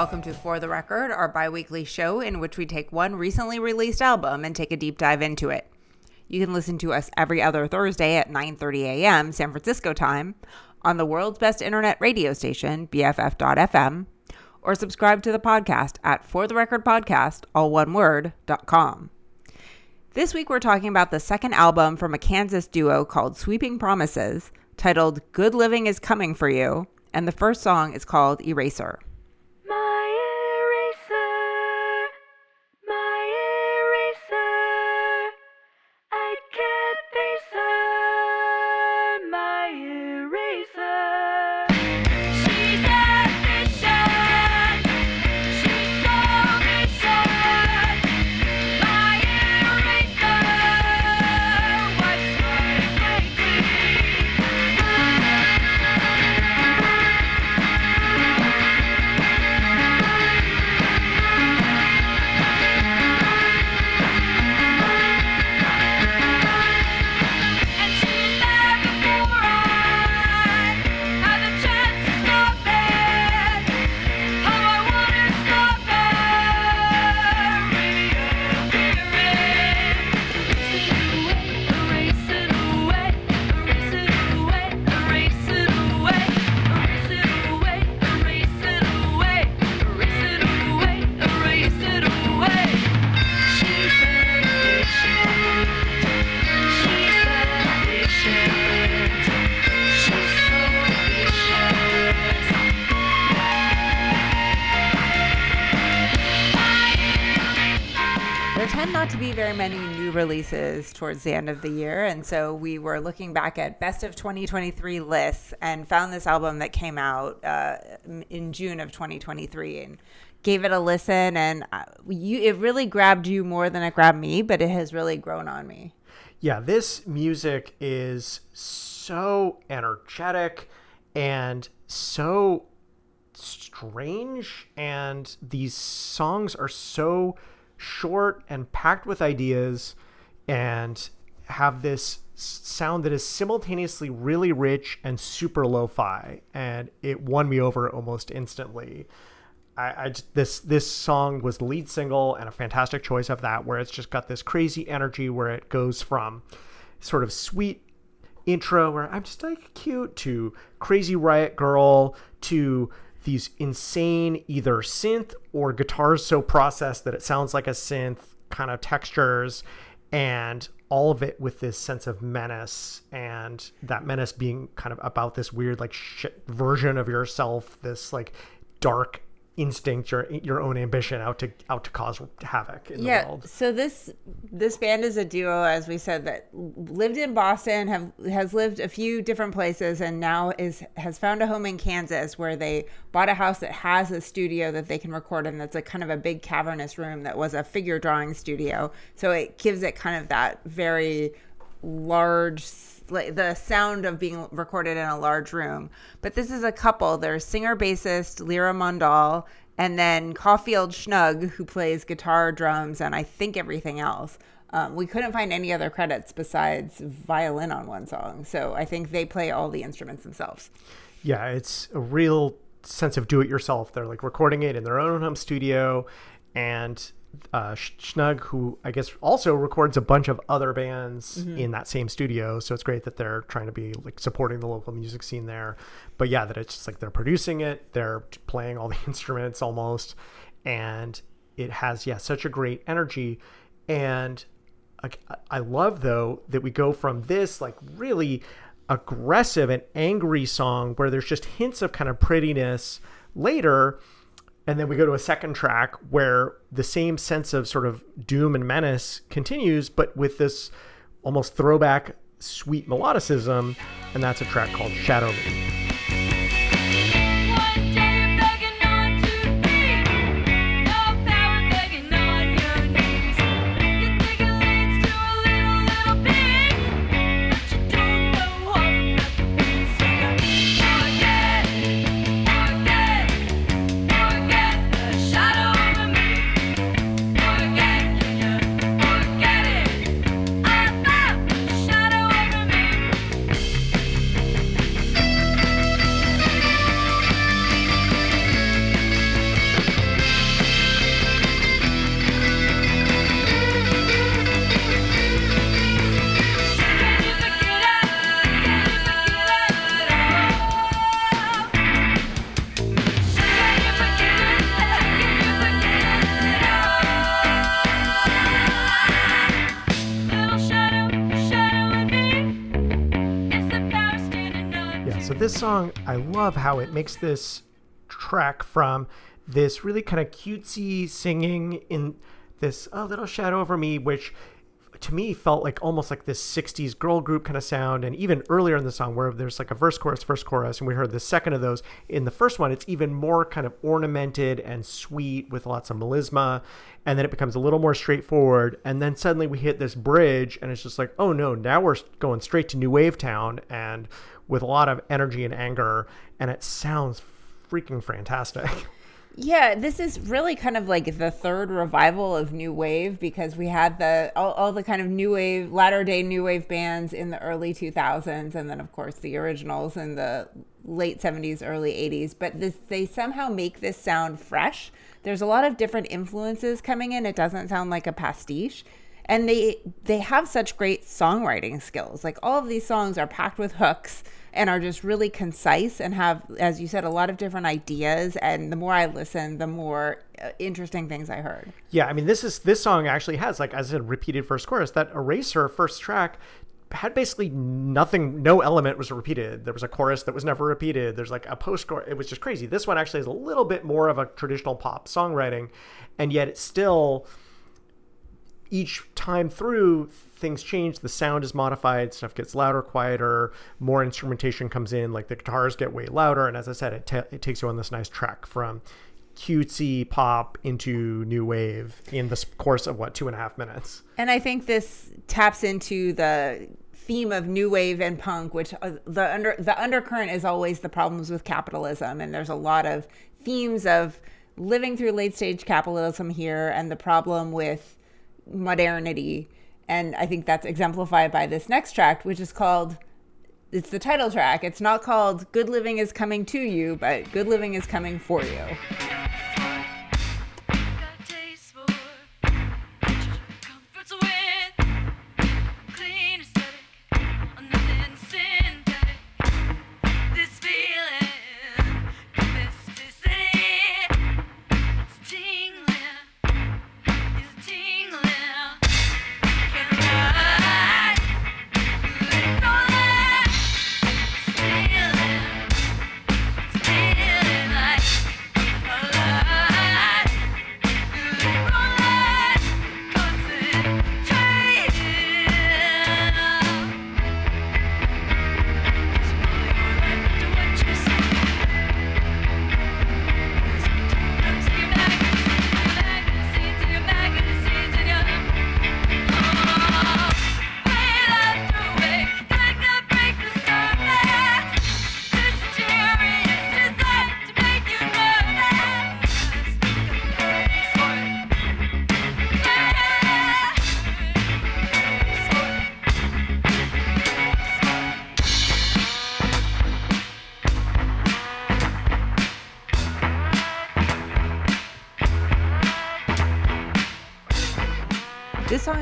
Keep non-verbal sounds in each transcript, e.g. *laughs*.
welcome to For the Record, our bi weekly show in which we take one recently released album and take a deep dive into it. You can listen to us every other Thursday at 9:30 a.m. San Francisco time on the world's best internet radio station, BFF.FM, or subscribe to the podcast at For the Record Podcast, all one word, .com. This week we're talking about the second album from a Kansas duo called Sweeping Promises, titled Good Living is Coming for You, and the first song is called Eraser. Releases towards the end of the year. And so we were looking back at best of 2023 lists and found this album that came out uh, in June of 2023 and gave it a listen. And uh, you, it really grabbed you more than it grabbed me, but it has really grown on me. Yeah, this music is so energetic and so strange. And these songs are so short and packed with ideas and have this sound that is simultaneously really rich and super lo-fi. And it won me over almost instantly. I, I just, this this song was the lead single and a fantastic choice of that where it's just got this crazy energy where it goes from sort of sweet intro where I'm just like cute to crazy riot girl to these insane either synth or guitars so processed that it sounds like a synth kind of textures and all of it with this sense of menace and that menace being kind of about this weird like shit version of yourself this like dark instinct your your own ambition out to out to cause havoc in yeah, the world. So this this band is a duo, as we said, that lived in Boston, have has lived a few different places, and now is has found a home in Kansas where they bought a house that has a studio that they can record in. That's a kind of a big cavernous room that was a figure drawing studio. So it gives it kind of that very large like the sound of being recorded in a large room. But this is a couple. There's singer bassist Lyra Mondal and then Caulfield Schnug, who plays guitar, drums, and I think everything else. Um, we couldn't find any other credits besides violin on one song. So I think they play all the instruments themselves. Yeah, it's a real sense of do it yourself. They're like recording it in their own home studio and uh, Schnug, who I guess also records a bunch of other bands mm-hmm. in that same studio. So it's great that they're trying to be like supporting the local music scene there. But yeah, that it's just like they're producing it, they're playing all *laughs* the instruments almost, and it has yeah such a great energy. And I, I love though that we go from this like really aggressive and angry song where there's just hints of kind of prettiness later and then we go to a second track where the same sense of sort of doom and menace continues, but with this almost throwback sweet melodicism. And that's a track called Shadow Me. Song, I love how it makes this track from this really kind of cutesy singing in this little shadow over me, which to me felt like almost like this 60s girl group kind of sound. And even earlier in the song where there's like a verse chorus verse chorus and we heard the second of those in the first one it's even more kind of ornamented and sweet with lots of melisma and then it becomes a little more straightforward. And then suddenly we hit this bridge and it's just like oh no now we're going straight to new wave town and with a lot of energy and anger and it sounds freaking fantastic *laughs* Yeah, this is really kind of like the third revival of new wave because we had the all, all, the kind of new wave latter day new wave bands in the early 2000s and then of course the originals in the late 70s early 80s but this they somehow make this sound fresh. There's a lot of different influences coming in. It doesn't sound like a pastiche and they they have such great songwriting skills. Like all of these songs are packed with hooks and are just really concise and have, as you said, a lot of different ideas. And the more I listened, the more uh, interesting things I heard. Yeah, I mean, this is this song actually has like as a repeated first chorus. That Eraser first track had basically nothing no element was repeated there was a chorus that was never repeated there's like a post chorus it was just crazy this one actually is a little bit more of a traditional pop songwriting and yet it's still each time through things change the sound is modified stuff gets louder quieter more instrumentation comes in like the guitars get way louder and as i said it, t- it takes you on this nice track from cutesy pop into new wave in the course of what two and a half minutes. And i think this taps into the theme of new wave and punk which uh, the under the undercurrent is always the problems with capitalism and there's a lot of themes of living through late stage capitalism here and the problem with modernity and I think that's exemplified by this next track, which is called it's the title track. It's not called Good Living is Coming to You, but Good Living is Coming for You.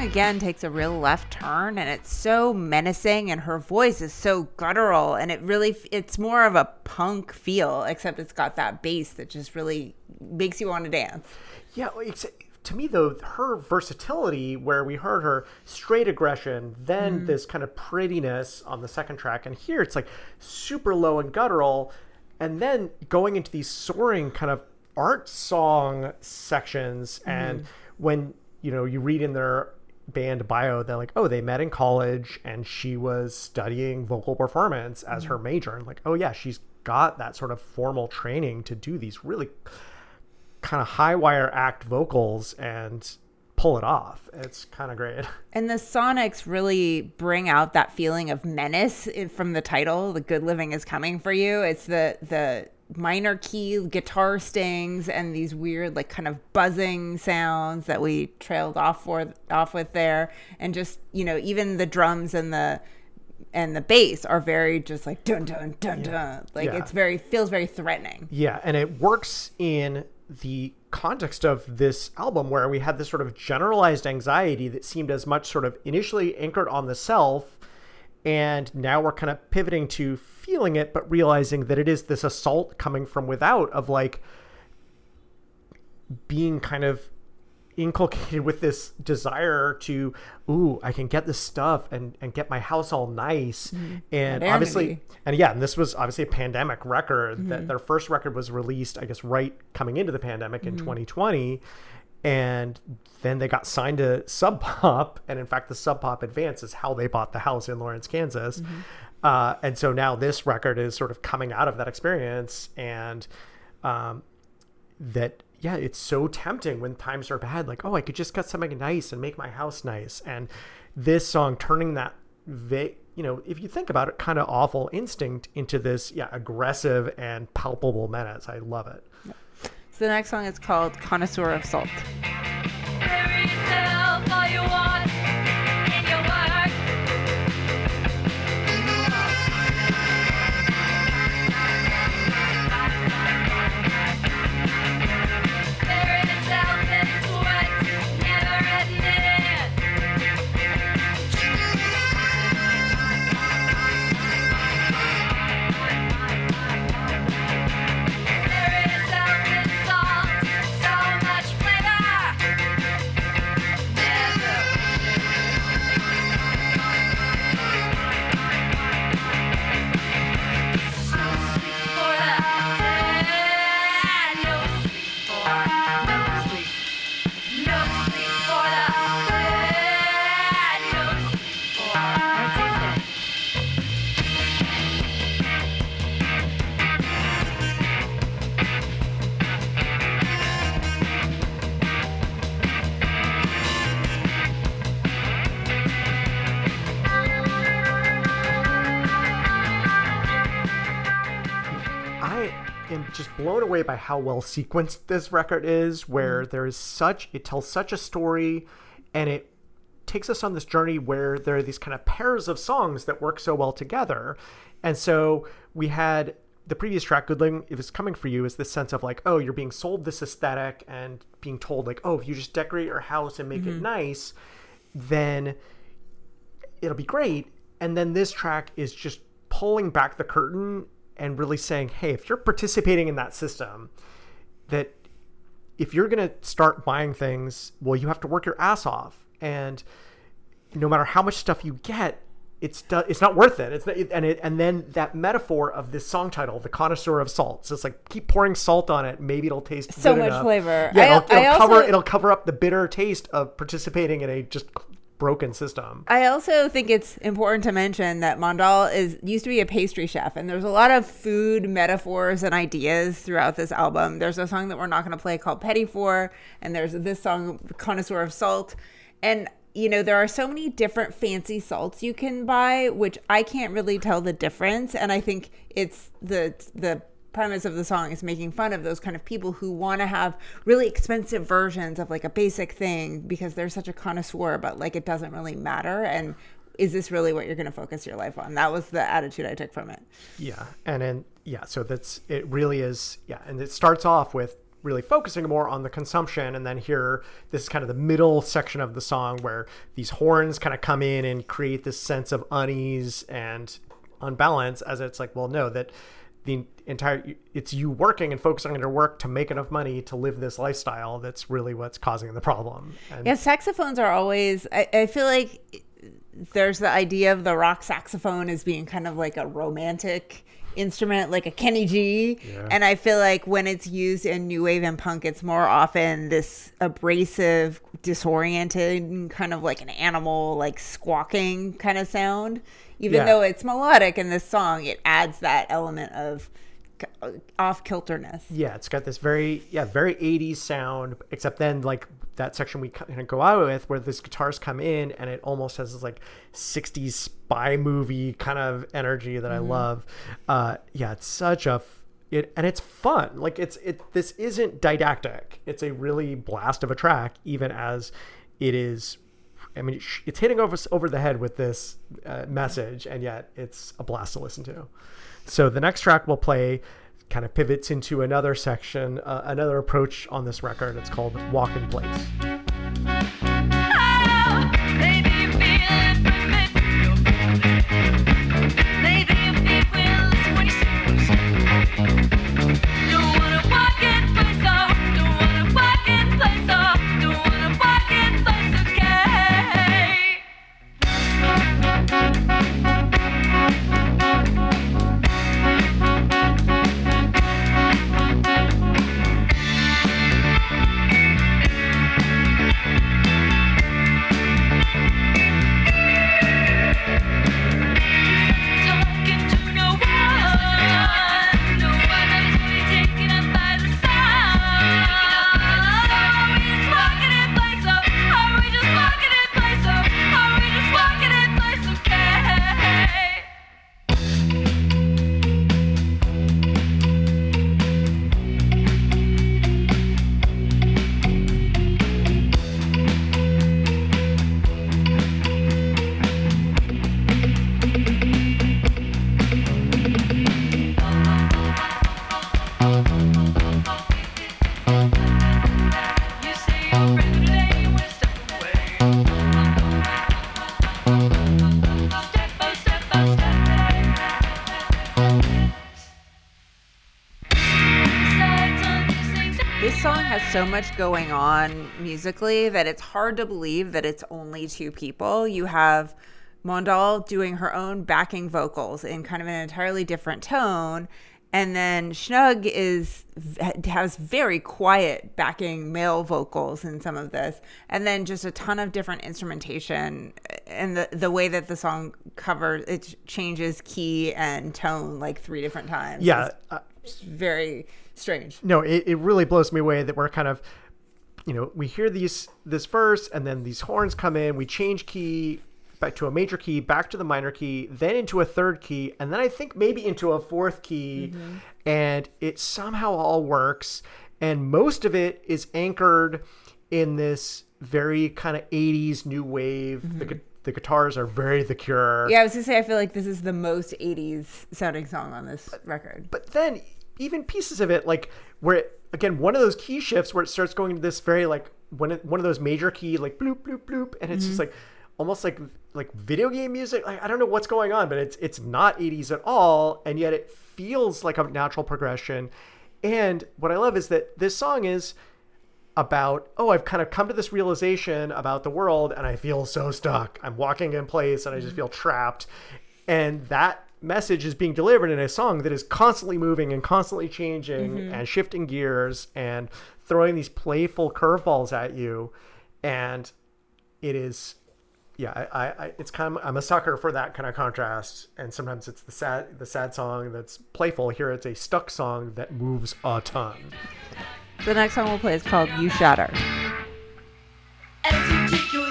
Again takes a real left turn and it's so menacing and her voice is so guttural and it really it's more of a punk feel except it's got that bass that just really makes you want to dance. Yeah, it's to me though her versatility where we heard her straight aggression then mm. this kind of prettiness on the second track and here it's like super low and guttural and then going into these soaring kind of art song sections mm. and when you know you read in their band bio they're like oh they met in college and she was studying vocal performance as mm-hmm. her major. And like oh yeah she's got that sort of formal training to do these really kind of high wire act vocals and pull it off. It's kind of great. *laughs* And the sonics really bring out that feeling of menace from the title the good living is coming for you. It's the the minor key guitar stings and these weird like kind of buzzing sounds that we trailed off for off with there and just you know even the drums and the and the bass are very just like dun dun dun yeah. dun like yeah. it's very feels very threatening yeah and it works in the context of this album where we had this sort of generalized anxiety that seemed as much sort of initially anchored on the self and now we're kind of pivoting to feeling it, but realizing that it is this assault coming from without of like being kind of inculcated with this desire to ooh i can get this stuff and and get my house all nice. Mm-hmm. And Modernity. obviously and yeah and this was obviously a pandemic record. That mm-hmm. their first record was released i guess right coming into the pandemic in mm-hmm. 2020 and then they got signed to sub pop and in fact the sub pop advance is how they bought the house in lawrence kansas. Uh, and so now this record is sort of coming out of that experience and um, that yeah it's so tempting when times are bad like oh i could just get something nice and make my house nice. And this song turning that va- you know if you think about it kind of awful instinct into this yeah aggressive and palpable menace. I love it. So the next song is called Connoisseur of Salt. Just blown away by how well sequenced this record is, where mm. there is such, it tells such a story and it takes us on this journey where there are these kind of pairs of songs that work so well together. And so we had the previous track, Good Living, If It's Coming For You, is this sense of like, oh, you're being sold this aesthetic and being told, like, oh, if you just decorate your house and make it mm-hmm. nice, then it'll be great. And then this track is just pulling back the curtain and really saying, hey, if you're participating in that system, that if you're going to start buying things, well, you have to work your ass off. And no matter how much stuff you get, it's it's not worth it. It's not, and it, and then that metaphor of this song title, the connoisseur of salt. So it's like keep pouring salt on it. Maybe it'll taste So much enough. flavor. Yeah, I- it'll, it'll cover also- it'll cover up the bitter taste of participating in a just broken system. I also think it's important to mention that Mondal is used to be a pastry chef, and there's a lot of food metaphors and ideas throughout this album. There's a song that we're not going to play called Petit Four, and there's this song Connoisseur of Salt, and you know there are so many different fancy salts you can buy, which I can't really tell the difference, and I think it's the the premise of the song is making fun of those kind of people who want to have really expensive versions of like a basic thing because they're such a connoisseur, but like it doesn't really matter. And is this really what you're going to focus your life on? That was the attitude I took from it. Yeah, and then yeah, so that's it. Really is yeah, and it starts off with really focusing more on the consumption, and then here this is kind of the middle section of the song where these horns kind of come in and create this sense of unease and unbalance. As it's like, well, no, that the entire it's you working and focusing on your work to make enough money to live this lifestyle that's really what's causing the problem. And Yeah, saxophones are always, I, I feel like there's the idea of the rock saxophone as being kind of like a romantic instrument, like a Kenny G. And I feel like when it's used in new wave and punk, it's more often this abrasive, disoriented, kind of like an animal, like squawking kind of sound. Even Yeah. though it's melodic in this song, it adds that element of uh, off kilterness. yeah, it's got this very yeah very 80s sound, except then like that section we kind of go out with where these guitars come in and it almost has this like 60s spy movie kind of energy that I love. Uh, yeah, it's such a f- it and it's fun. Like it's it this isn't didactic. It's a really blast of a track, even as it is. I mean, it's- it's hitting over over the head with this uh, message, and yet it's a blast to listen to. So the next track we'll play kind of pivots into another section, uh, another approach on this record. It's called "Walk in Place." So much going on musically that it's hard to believe that it's only two people. You have Mondal doing her own backing vocals in kind of an entirely different tone. And then Schnug is has very quiet backing male vocals in some of this, and then just a ton of different instrumentation, and the the way that the song covers it changes key and tone like three different times. Yeah, It's uh, very strange. no, it, it really blows me away that we're kind of, you know, we hear these this verse and then these horns come in, we change key back to a major key, back to the minor key, then into a third key, and then I think maybe into a fourth key, mm-hmm. and it somehow all works, and most of it is anchored in this very kind of 80s new wave. The, mm-hmm. gu- the guitars are very the cure. Yeah, I was gonna say I feel like this is the most '80s sounding song on this record. but then even pieces of it like where it, again one of those key shifts where it starts going to this very like one of, one of those major key like bloop bloop bloop and it's just mm-hmm. like almost like like video game music. Like i don't know what's going on but it's it's not 80s at all and yet it feels like a natural progression. And what i love is that this song is about oh i've kind of come to this realization about the world and i feel so stuck. I'm walking in place and i just mm-hmm. feel trapped. And that message is being delivered in a song that is constantly moving and constantly changing mm-hmm. and shifting gears and throwing these playful curveballs at you. And it is yeah I, I, I it's kind of i'm a sucker for that kind of contrast. And sometimes it's the sad the sad song that's playful. Here it's a stuck song that moves a ton. The next song we'll play is called "You Shatter." As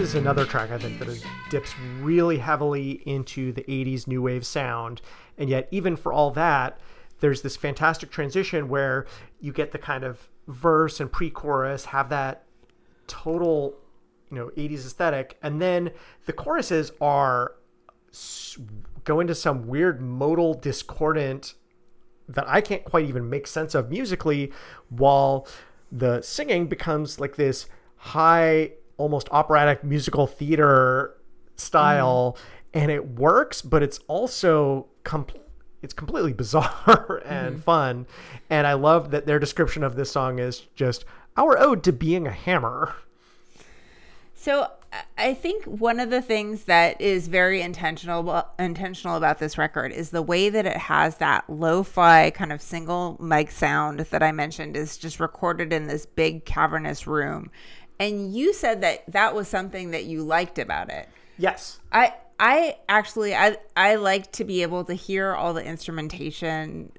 is another track I think that is, dips really heavily into the 80s new wave sound. And yet, even for all that, there's this fantastic transition where you get the kind of verse and pre chorus have that total, you know, 80s aesthetic. And then the choruses are go into some weird modal discordant that I can't quite even make sense of musically, while the singing becomes like this high, almost operatic musical theater style, mm. and it works, but it's also it's completely bizarre *laughs* and mm-hmm. fun. And I love that their description of this song is just our ode to being a hammer. So I- I think one of the things that is very intentional intentional about this record is the way that it has that lo-fi kind of single mic sound that I mentioned is just recorded in this big cavernous room. And you said that that was something that you liked about it. Yes. I I actually I I like to be able to hear all the instrumentation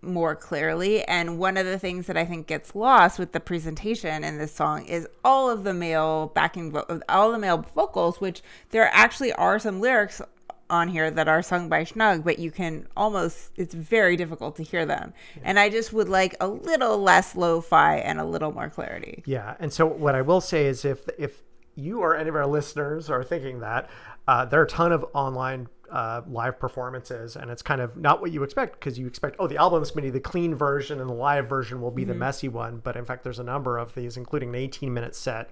more clearly and one of the things that I think gets lost with the presentation in this song is all of the male backing vo- all the male vocals which there actually are some lyrics on here that are sung by Schnug but you can almost it's very difficult to hear them. And I just would like a little less lo-fi and a little more clarity. Yeah, and so what I will say is if if you or any of our listeners are thinking that, uh, there are a ton of online uh, live performances, and it's kind of not what you expect because you expect oh the album's going to be the clean version and the live version will be the messy one, but in fact there's a number of these, including an 18 minute set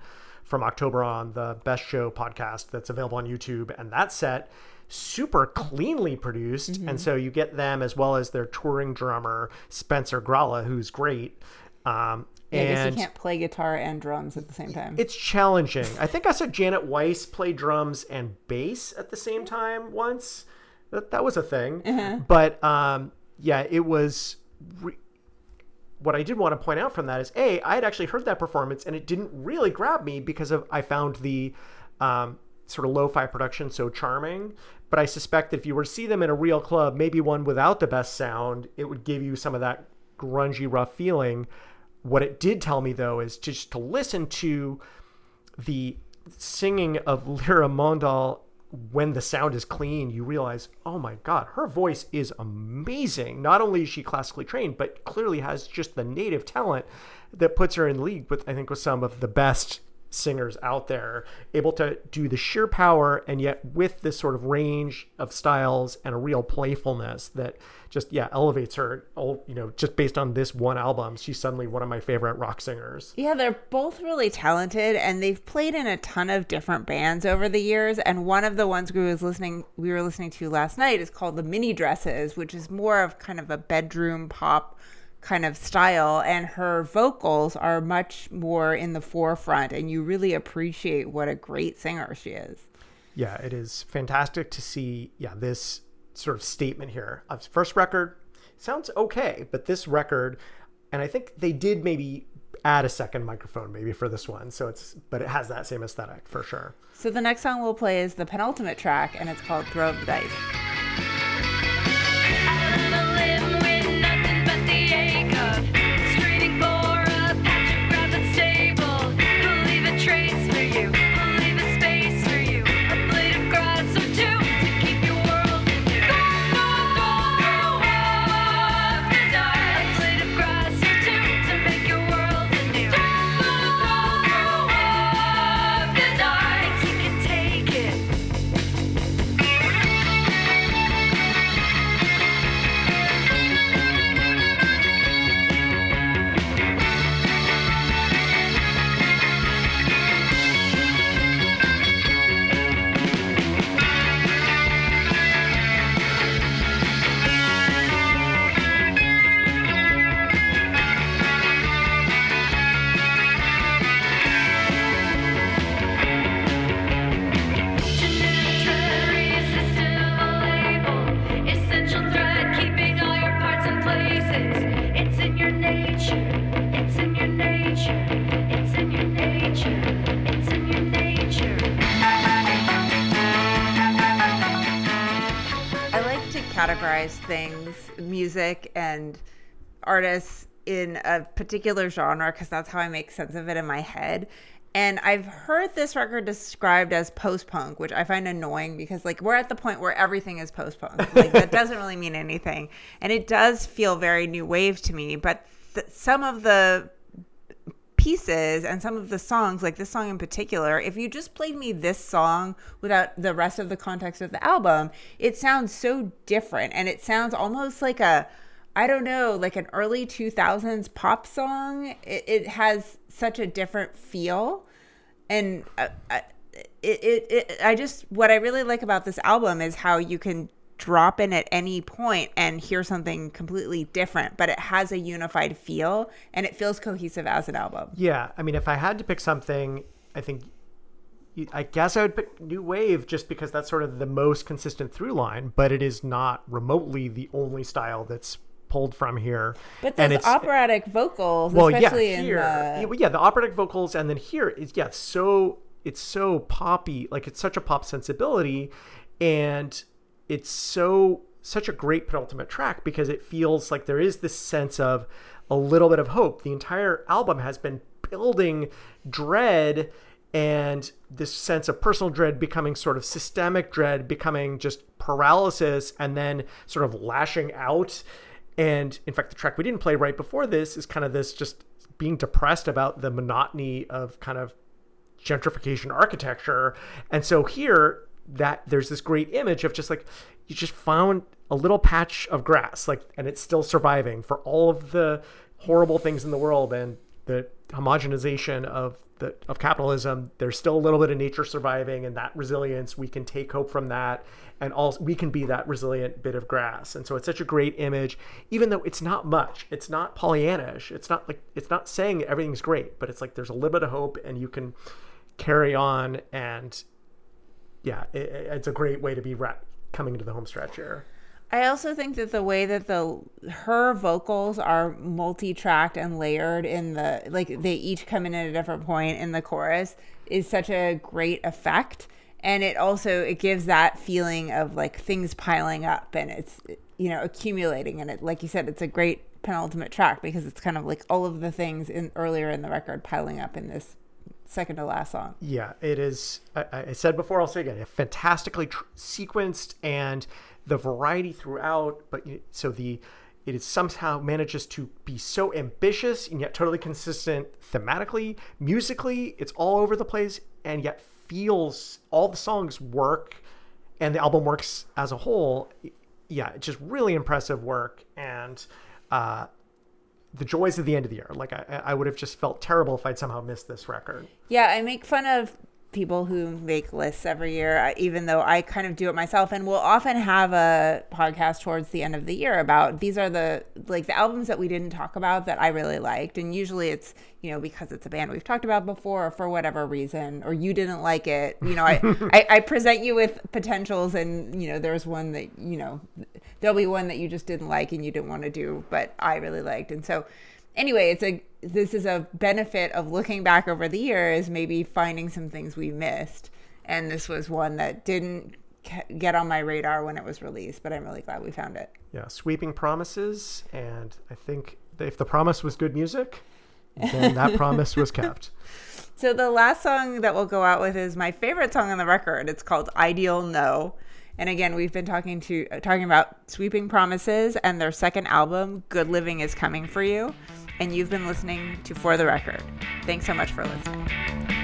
from October on the Best Show podcast that's available on YouTube, and that set super cleanly produced. Mm-hmm. And so you get them as well as their touring drummer, Spencer Gralla, who's great. Um, Yeah, I guess you can't play guitar and drums at the same time. it's challenging. I think I saw Janet Weiss play drums and bass at the same time once. That, that was a thing. Uh-huh. But um, yeah, it was. Re- what I did want to point out from that is a I had actually heard that performance and it didn't really grab me because of I found the um, sort of lo-fi production so charming. But I suspect that if you were to see them in a real club, maybe one without the best sound, it would give you some of that grungy, rough feeling. What it did tell me though is just to listen to the singing of Lyra Mondal when the sound is clean, you realize, oh my God, her voice is amazing. Not only is she classically trained, but clearly has just the native talent that puts her in league with, I think, with some of the best singers out there, able to do the sheer power and yet with this sort of range of styles and a real playfulness that just yeah elevates her. Oh, you know, just based on this one album, she's suddenly one of my favorite rock singers. Yeah, they're both really talented and they've played in a ton of different bands over the years. And one of the ones we was listening we were listening to last night is called The Mini Dresses, which is more of kind of a bedroom pop kind of style and her vocals are much more in the forefront and you really appreciate what a great singer she is. yeah, it is fantastic to see. Yeah, this sort of statement here. First record sounds okay, but this record, and I think they did maybe add a second microphone maybe for this one. So it's, but it has that same aesthetic for sure. So the next song we'll play is the penultimate track and it's called Throw of the Dice. Categorize things, music and artists in a particular genre because that's how I make sense of it in my head. And I've heard this record described as post punk, which I find annoying because, like, we're at the point where everything is post punk. Like, that *laughs* doesn't really mean anything. And it does feel very new wave to me. But th- some of the pieces and some of the songs, like this song in particular, if you just played me this song without the rest of the context of the album, it sounds so different. And it sounds almost like a, I don't know, like an early 2000s pop song. It, it has such a different feel. And uh, I, it, it, it, I just, what I really like about this album is how you can drop in at any point and hear something completely different, but it has a unified feel and it feels cohesive as an album. Yeah, I mean, if I had to pick something, I think, I guess I would pick New Wave just because that's sort of the most consistent through line, but it is not remotely the only style that's pulled from here. But And those it's- uh, operatic vocals, well, yeah, especially in here, the yeah, the operatic vocals, and then here is yeah, so it's so poppy, like it's such a pop sensibility, and it's so such a great penultimate track because it feels like there is this sense of a little bit of hope. The entire album has been building dread and this sense of personal dread becoming sort of systemic dread, becoming just paralysis, and then sort of lashing out. And in fact, the track we didn't play right before this is kind of this just being depressed about the monotony of kind of gentrification architecture. And so here that there's this great image of just like you just found a little patch of grass like and it's still surviving for all of the horrible things in the world and the homogenization of the of capitalism. There's still a little bit of nature surviving and that resilience. We can take hope from that and also we can be that resilient bit of grass. And so it's such a great image even though it's not much. It's not pollyannish it's not like it's not saying everything's great but it's like there's a little bit of hope and you can carry on and yeah it, it's a great way to be ra- coming into the home stretch here. I also think that the way that the her vocals are multi-tracked and layered in the like they each come in at a different point in the chorus is such a great effect. And it also it gives that feeling of like things piling up and it's you know accumulating. And it like you said it's a great penultimate track because it's kind of like all of the things in earlier in the record piling up in this second to last song. Yeah, it is. I, I said before, I'll say again, a fantastically tr- sequenced and the variety throughout. But so the it is somehow manages to be so ambitious and yet totally consistent thematically, musically. It's all over the place and yet feels all the songs work and the album works as a whole. Yeah, it's just really impressive work and. Uh, the joys of the end of the year. Like I, I would have just felt terrible if I'd somehow missed this record. Yeah, I make fun of people who make lists every year, even though I kind of do it myself. And we'll often have a podcast towards the end of the year about these are the like the albums that we didn't talk about that I really liked. And usually it's you know because it's a band we've talked about before, or for whatever reason, or you didn't like it. You know, I *laughs* I, I present you with potentials, and you know there's one that you know there'll be one that you just didn't like and you didn't want to do, but I really liked. And so anyway, it's a this is a benefit of looking back over the years, maybe finding some things we missed, and this was one that didn't get on my radar when it was released, but I'm really glad we found it. Yeah, sweeping promises, and I think if the promise was good music, then that *laughs* promise was kept. So the last song that we'll go out with is my favorite song on the record. It's called "Ideal No." And again, we've been talking to uh, talking about sweeping promises and their second album, "Good Living Is Coming for You," and you've been listening to For the Record. Thanks so much for listening.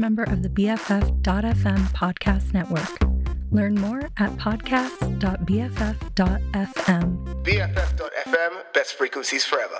Member of the BFF.FM podcast network. Learn more at podcasts.bff.fm. BFF.FM, best frequencies forever.